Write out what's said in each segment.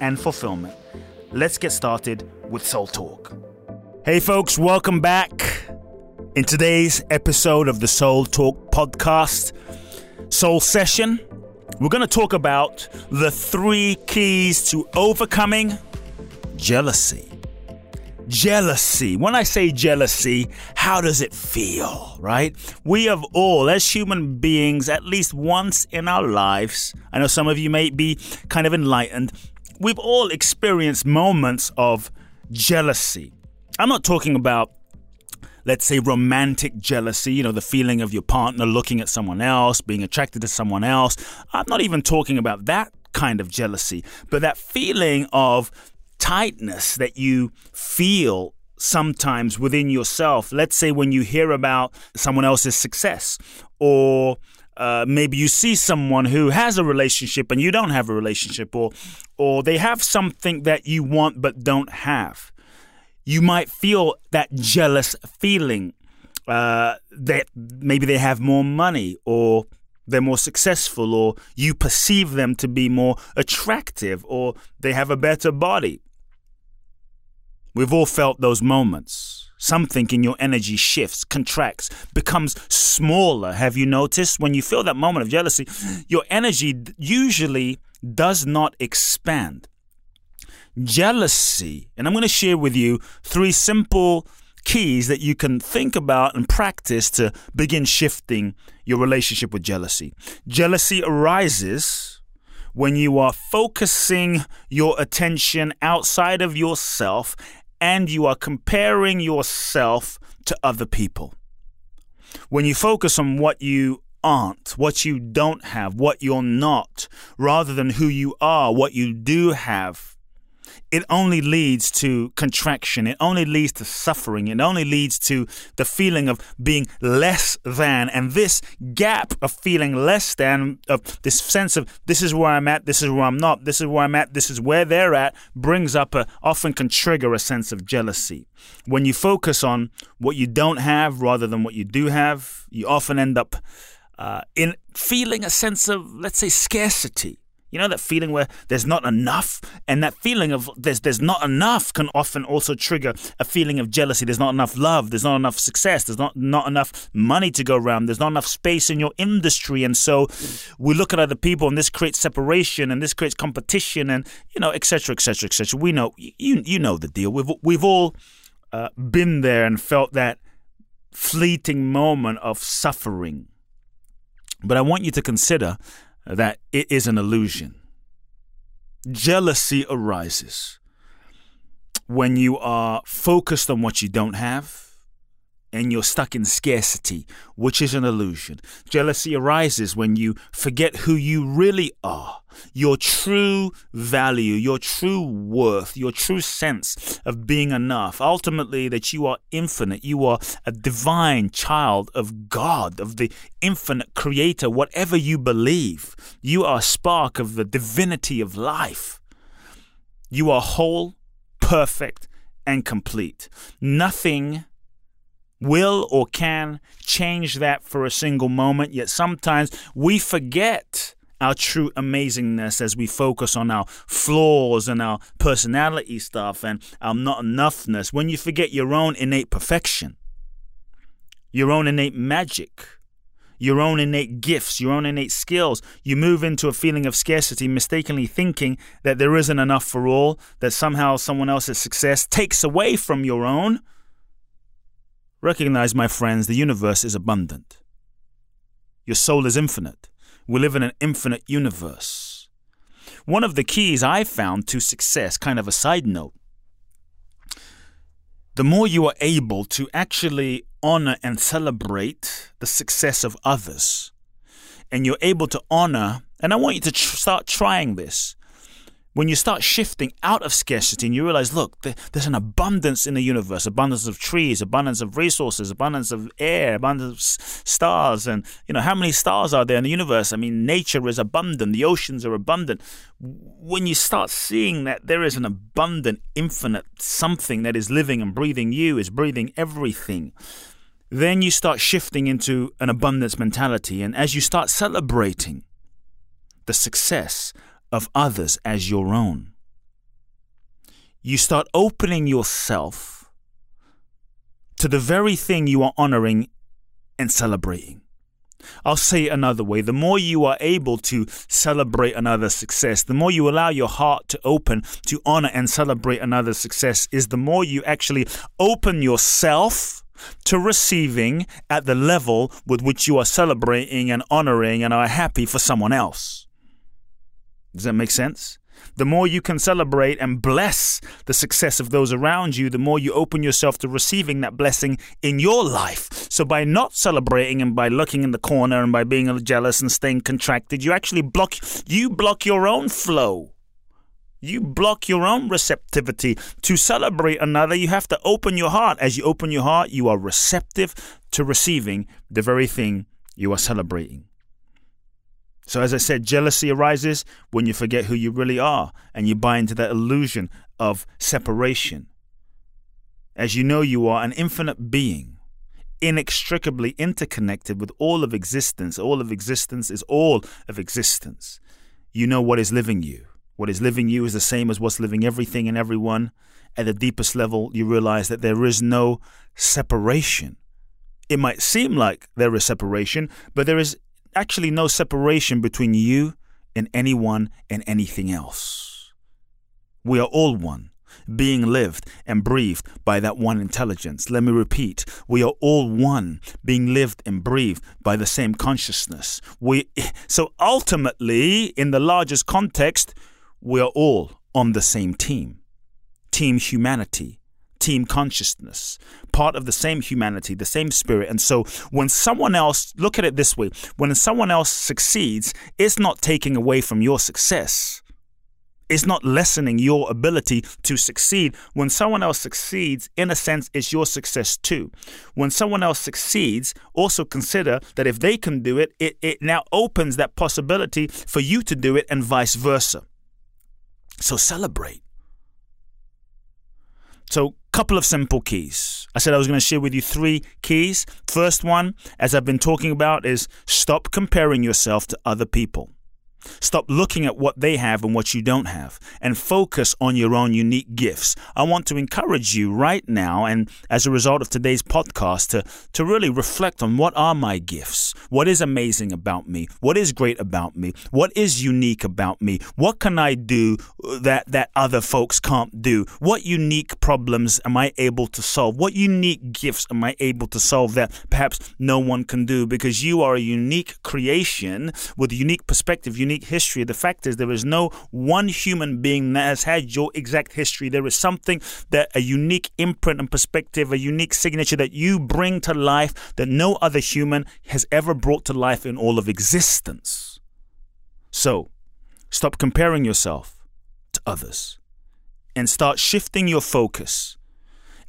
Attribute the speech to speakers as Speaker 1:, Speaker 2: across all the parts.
Speaker 1: and fulfillment. Let's get started with Soul Talk. Hey, folks, welcome back. In today's episode of the Soul Talk podcast, Soul Session, we're going to talk about the three keys to overcoming jealousy jealousy. When I say jealousy, how does it feel, right? We have all, as human beings, at least once in our lives, I know some of you may be kind of enlightened, we've all experienced moments of jealousy. I'm not talking about let's say romantic jealousy, you know, the feeling of your partner looking at someone else, being attracted to someone else. I'm not even talking about that kind of jealousy, but that feeling of tightness that you feel sometimes within yourself. Let's say when you hear about someone else's success, or uh, maybe you see someone who has a relationship and you don't have a relationship, or or they have something that you want but don't have. You might feel that jealous feeling uh, that maybe they have more money or they're more successful, or you perceive them to be more attractive, or they have a better body. We've all felt those moments. Something in your energy shifts, contracts, becomes smaller. Have you noticed? When you feel that moment of jealousy, your energy usually does not expand. Jealousy, and I'm going to share with you three simple keys that you can think about and practice to begin shifting your relationship with jealousy. Jealousy arises when you are focusing your attention outside of yourself and you are comparing yourself to other people. When you focus on what you aren't, what you don't have, what you're not, rather than who you are, what you do have, it only leads to contraction. It only leads to suffering. It only leads to the feeling of being less than. And this gap of feeling less than, of this sense of this is where I'm at, this is where I'm not, this is where I'm at, this is where they're at, brings up a, often can trigger a sense of jealousy. When you focus on what you don't have rather than what you do have, you often end up uh, in feeling a sense of, let's say, scarcity you know that feeling where there's not enough, and that feeling of there's there's not enough can often also trigger a feeling of jealousy. There's not enough love. There's not enough success. There's not not enough money to go around. There's not enough space in your industry, and so we look at other people, and this creates separation, and this creates competition, and you know, etc., etc., etc. We know you you know the deal. We've we've all uh, been there and felt that fleeting moment of suffering. But I want you to consider that it is an illusion. Jealousy arises when you are focused on what you don't have and you're stuck in scarcity, which is an illusion. Jealousy arises when you forget who you really are, your true value, your true worth, your true sense of being enough. Ultimately, that you are infinite, you are a divine child of God, of the infinite creator, whatever you believe. You are a spark of the divinity of life. You are whole, perfect, and complete. Nothing will or can change that for a single moment, yet sometimes we forget our true amazingness as we focus on our flaws and our personality stuff and our not enoughness. When you forget your own innate perfection, your own innate magic, your own innate gifts, your own innate skills, you move into a feeling of scarcity, mistakenly thinking that there isn't enough for all, that somehow someone else's success takes away from your own Recognize, my friends, the universe is abundant. Your soul is infinite. We live in an infinite universe. One of the keys I found to success, kind of a side note, the more you are able to actually honor and celebrate the success of others, and you're able to honor, and I want you to tr- start trying this when you start shifting out of scarcity and you realize, look, there's an abundance in the universe abundance of trees, abundance of resources, abundance of air, abundance of stars. And, you know, how many stars are there in the universe? I mean, nature is abundant, the oceans are abundant. When you start seeing that there is an abundant, infinite something that is living and breathing you, is breathing everything then you start shifting into an abundance mentality. And as you start celebrating the success of others as your own. You start opening yourself to the very thing you are honoring and celebrating. I'll say it another way. The more you are able to celebrate another's success, the more you allow your heart to open to honor and celebrate another's success, is the more you actually open yourself to receiving at the level with which you are celebrating and honoring and are happy for someone else. Does that make sense? The more you can celebrate and bless the success of those around you, the more you open yourself to receiving that blessing in your life. So, by not celebrating and by looking in the corner and by being jealous and staying contracted, you actually block you block your own flow. You block your own receptivity. To celebrate another, you have to open your heart. As you open your heart, you are receptive to receiving the very thing you are celebrating. So, as I said, jealousy arises when you forget who you really are and you buy into that illusion of separation. As you know, you are an infinite being, inextricably interconnected with all of existence. All of existence is all of existence. You know what is living you. What is living you is the same as what's living everything and everyone. At the deepest level, you realize that there is no separation. It might seem like there is separation, but there is actually no separation between you and anyone and anything else. We are all one, being lived and breathed by that one intelligence. Let me repeat, we are all one, being lived and breathed by the same consciousness. We so ultimately in the largest context, we are all on the same team. Team humanity team consciousness, part of the same humanity, the same spirit. And so when someone else, look at it this way when someone else succeeds, it's not taking away from your success. It's not lessening your ability to succeed. When someone else succeeds, in a sense, it's your success too. When someone else succeeds, also consider that if they can do it, it, it now opens that possibility for you to do it and vice versa. So celebrate. So, couple of simple keys. I said I was going to share with you three keys. First one, as I've been talking about, is stop comparing yourself to other people. Stop looking at what they have and what you don't have and focus on your own unique gifts. I want to encourage you right now, and as a result of today's podcast, to, to really reflect on what are my gifts? What is amazing about me? What is great about me? What is unique about me? What can I do uh, that, that other folks can't do? What unique problems am I able to solve? What unique gifts am I able to solve that perhaps no one can do? Because you are a unique creation with a unique perspective, unique unique history. The fact is, there is no one human being that has had your exact history. There is something that a unique imprint and perspective, a unique signature that you bring to life that no other human has ever brought to life in all of existence. So, stop comparing yourself to others and start shifting your focus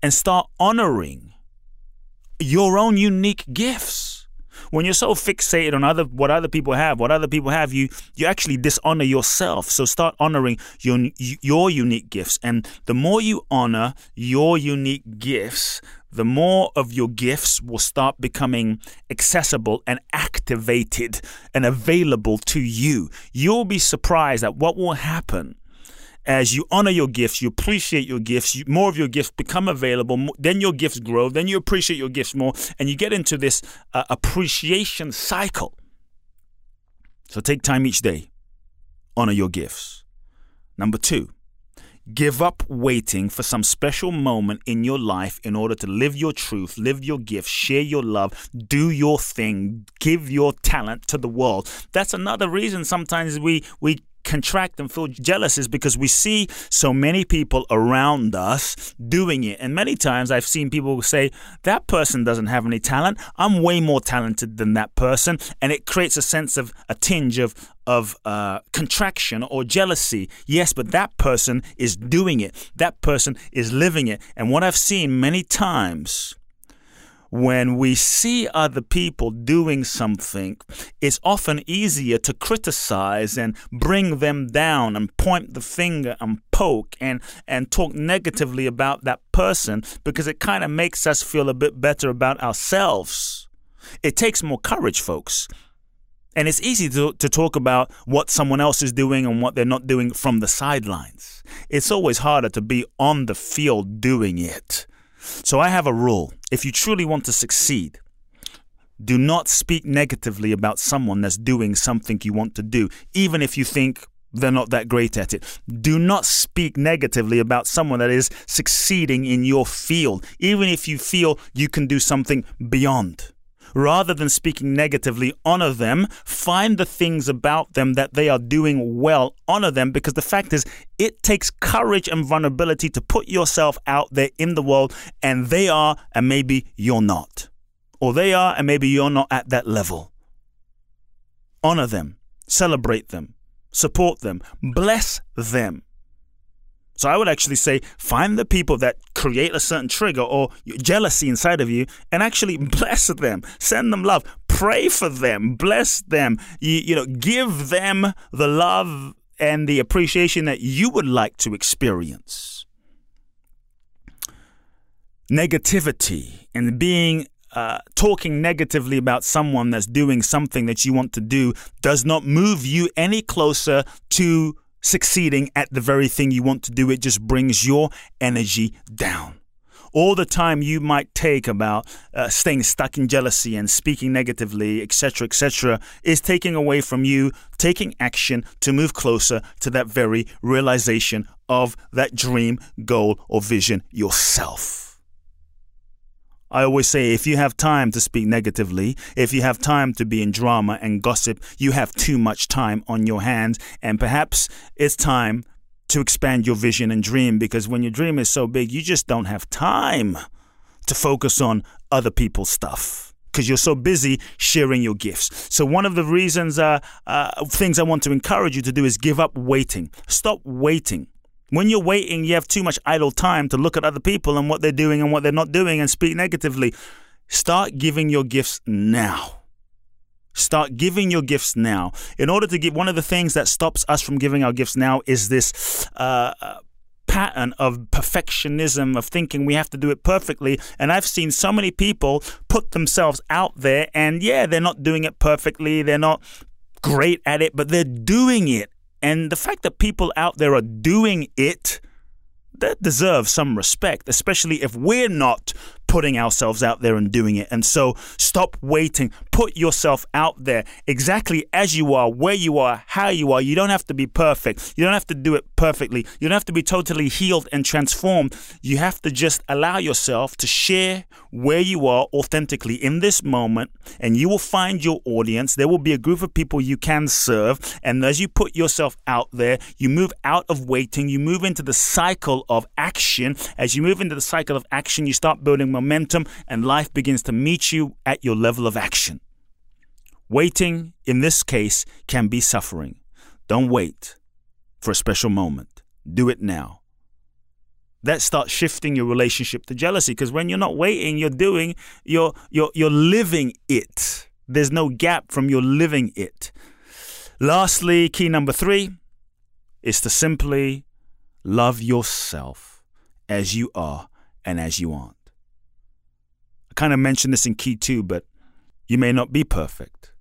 Speaker 1: and start honoring your own unique gifts when you're so fixated on other what other people have, what other people have, you you actually dishonor yourself. So start honoring your your unique gifts, and the more you honor your unique gifts, the more of your gifts will start becoming accessible and activated and available to you. You'll be surprised at what will happen as you honor your gifts, you appreciate your gifts, you, more of your gifts become available, then your gifts grow, then you appreciate your gifts more, and you get into this uh, appreciation cycle. So take time each day, honor your gifts. Number two, Give up waiting for some special moment in your life in order to live your truth, live your gift, share your love, do your thing, give your talent to the world. That's another reason sometimes we we contract and feel jealous is because we see so many people around us doing it. And many times I've seen people say, that person doesn't have any talent. I'm way more talented than that person. And it creates a sense of a tinge of, of uh, contraction or jealousy. Yes, but that person is doing it. That person is living it. And what I've seen many times when we see other people doing something, it's often easier to criticize and bring them down and point the finger and poke and, and talk negatively about that person because it kind of makes us feel a bit better about ourselves. It takes more courage, folks. And it's easy to, to talk about what someone else is doing and what they're not doing from the sidelines. It's always harder to be on the field doing it. So I have a rule. If you truly want to succeed, do not speak negatively about someone that's doing something you want to do, even if you think they're not that great at it. Do not speak negatively about someone that is succeeding in your field, even if you feel you can do something beyond. Rather than speaking negatively, honor them. Find the things about them that they are doing well. Honor them because the fact is, it takes courage and vulnerability to put yourself out there in the world, and they are, and maybe you're not. Or they are, and maybe you're not at that level. Honor them, celebrate them, support them, bless them. So I would actually say find the people that create a certain trigger or jealousy inside of you and actually bless them, send them love, pray for them, bless them, you, you know, give them the love and the appreciation that you would like to experience. Negativity and being uh, talking negatively about someone that's doing something that you want to do does not move you any closer to succeeding at the very thing you want to do. It just brings your energy down. All the time you might take about uh, staying stuck in jealousy and speaking negatively, etc., etc., is taking away from you taking action to move closer to that very realization of that dream, goal, or vision yourself. I always say if you have time to speak negatively, if you have time to be in drama and gossip, you have too much time on your hands. And perhaps it's time to expand your vision and dream because when your dream is so big, you just don't have time to focus on other people's stuff because you're so busy sharing your gifts. So, one of the reasons, uh, uh, things I want to encourage you to do is give up waiting. Stop waiting. When you're waiting, you have too much idle time to look at other people and what they're doing and what they're not doing and speak negatively. Start giving your gifts now. Start giving your gifts now. In order to give, one of the things that stops us from giving our gifts now is this uh, pattern of perfectionism, of thinking we have to do it perfectly. And I've seen so many people put themselves out there, and yeah, they're not doing it perfectly, they're not great at it, but they're doing it and the fact that people out there are doing it, that deserves some respect, especially if we're not putting ourselves out there and doing it. And so stop waiting. Put yourself out there exactly as you are, where you are, how you are. You don't have to be perfect. You don't have to do it perfectly. You don't have to be totally healed and transformed. You have to just allow yourself to share where you are authentically in this moment, and you will find your audience. There will be a group of people you can serve. And as you put yourself out there, you move out of waiting, you move into the cycle of action. As you move into the cycle of action, you start building momentum, and life begins to meet you at your level of action. Waiting, in this case, can be suffering. Don't wait for a special moment. Do it now. That starts shifting your relationship to jealousy because when you're not waiting, you're doing, you're, you're, you're living it. There's no gap from your living it. Lastly, key number three is to simply love yourself as you are and as you aren't kind of mentioned this in key two, but you may not be perfect.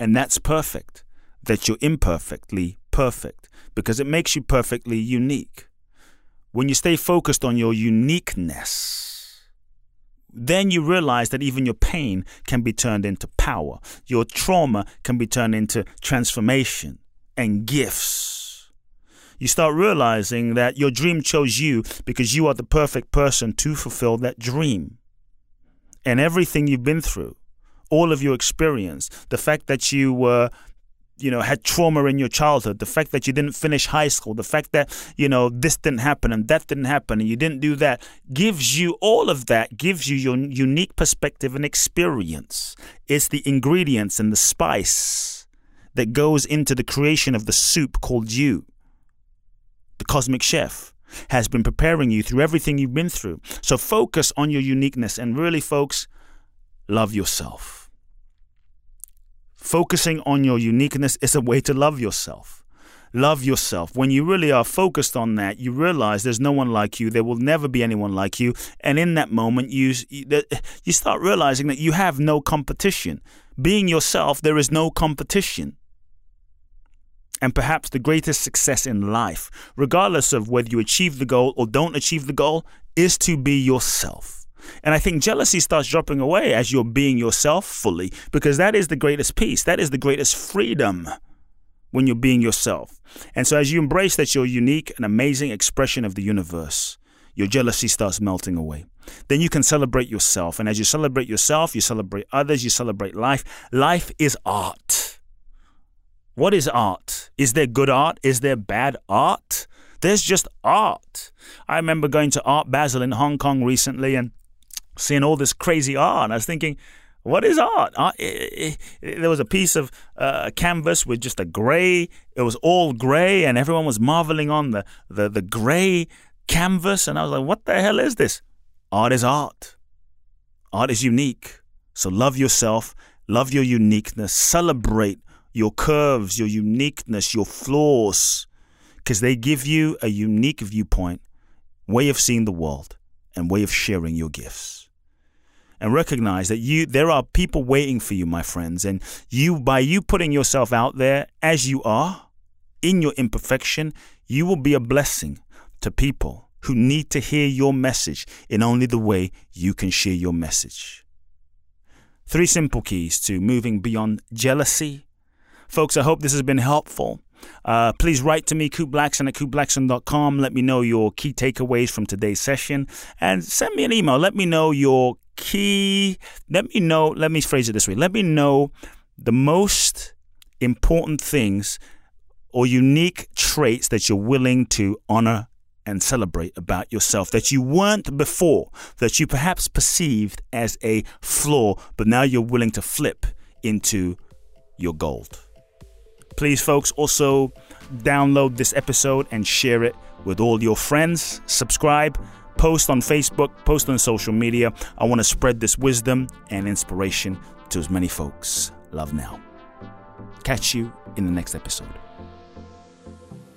Speaker 1: And that's perfect, that you're imperfectly perfect, because it makes you perfectly unique. When you stay focused on your uniqueness, then you realize that even your pain can be turned into power. Your trauma can be turned into transformation and gifts. You start realizing that your dream chose you because you are the perfect person to fulfill that dream and everything you've been through, all of your experience, the fact that you were you know had trauma in your childhood the fact that you didn't finish high school the fact that you know this didn't happen and that didn't happen and you didn't do that gives you all of that gives you your unique perspective and experience. It's the ingredients and the spice that goes into the creation of the soup called you the cosmic chef has been preparing you through everything you've been through so focus on your uniqueness and really folks love yourself Focusing on your uniqueness is a way to love yourself. Love yourself. When you really are focused on that, you realize there's no one like you. There will never be anyone like you. And in that moment, you you start realizing that you have no competition. Being yourself, there is no competition. And perhaps the greatest success in life, regardless of whether you achieve the goal or don't achieve the goal, is to be yourself. And I think jealousy starts dropping away as you're being yourself fully, because that is the greatest peace. That is the greatest freedom when you're being yourself. And so as you embrace that you're unique and amazing expression of the universe, your jealousy starts melting away. Then you can celebrate yourself. And as you celebrate yourself, you celebrate others, you celebrate life. Life is art. What is art? Is there good art? Is there bad art? There's just art. I remember going to Art Basel in Hong Kong recently and seeing all this crazy art. And I was thinking, what is art? art it, it, there was a piece of uh, canvas with just a gray. It was all gray, and everyone was marveling on the, the the gray canvas. And I was like, what the hell is this? Art is art. Art is unique. So love yourself, love your uniqueness, celebrate your curves, your uniqueness, your flaws, because they give you a unique viewpoint, way of seeing the world, and way of sharing your gifts. And recognize that you there are people waiting for you my friends and you by you putting yourself out there as you are in your imperfection you will be a blessing to people who need to hear your message in only the way you can share your message. Three simple keys to moving beyond jealousy folks i hope this has been helpful uh, please write to me, Kute Blackson at kuteblackson.com. Let me know your key takeaways from today's session and send me an email. Let me know your key, let me know, let me phrase it this way. Let me know the most important things or unique traits that you're willing to honor and celebrate about yourself that you weren't before, that you perhaps perceived as a flaw, but now you're willing to flip into your gold. Please, folks, also download this episode and share it with all your friends. Subscribe post on Facebook, post on social media. I want to spread this wisdom and inspiration to as many folks. Love now. Catch you in the next episode.